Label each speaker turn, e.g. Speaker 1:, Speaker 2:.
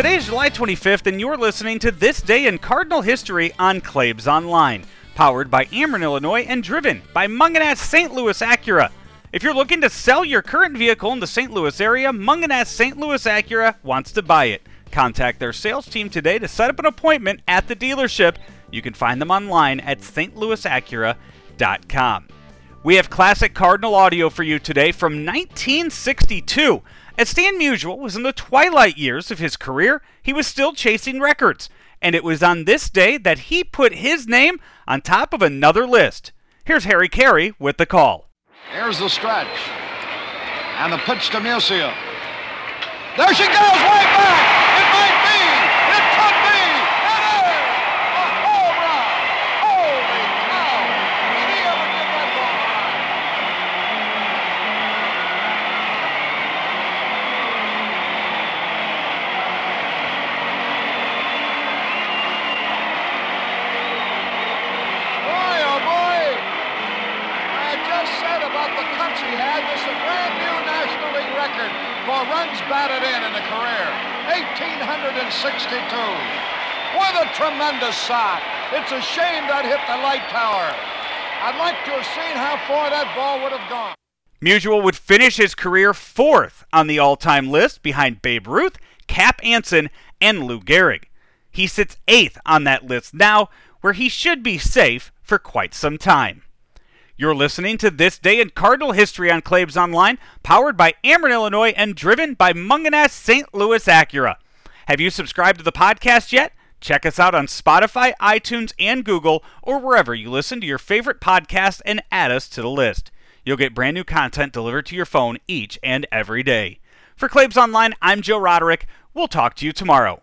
Speaker 1: Today is July 25th, and you're listening to This Day in Cardinal History on Claibs Online, powered by Ameren, Illinois, and driven by Mungenast St. Louis Acura. If you're looking to sell your current vehicle in the St. Louis area, Mungenast St. Louis Acura wants to buy it. Contact their sales team today to set up an appointment at the dealership. You can find them online at stlouisacura.com. We have classic Cardinal audio for you today from 1962. As Stan Musial was in the twilight years of his career, he was still chasing records, and it was on this day that he put his name on top of another list. Here's Harry Caray with the call.
Speaker 2: Here's the stretch. And the pitch to Musial. There she goes, way back! For runs batted in in a career. 1,862. What a tremendous shot. It's a shame that hit the light tower. I'd like to have seen how far that ball would have gone.
Speaker 1: Musial would finish his career fourth on the all time list behind Babe Ruth, Cap Anson, and Lou Gehrig. He sits eighth on that list now, where he should be safe for quite some time. You're listening to This Day in Cardinal History on Claibs Online, powered by Ameren, Illinois, and driven by Mungenast St. Louis Acura. Have you subscribed to the podcast yet? Check us out on Spotify, iTunes, and Google, or wherever you listen to your favorite podcast and add us to the list. You'll get brand new content delivered to your phone each and every day. For Claibs Online, I'm Joe Roderick. We'll talk to you tomorrow.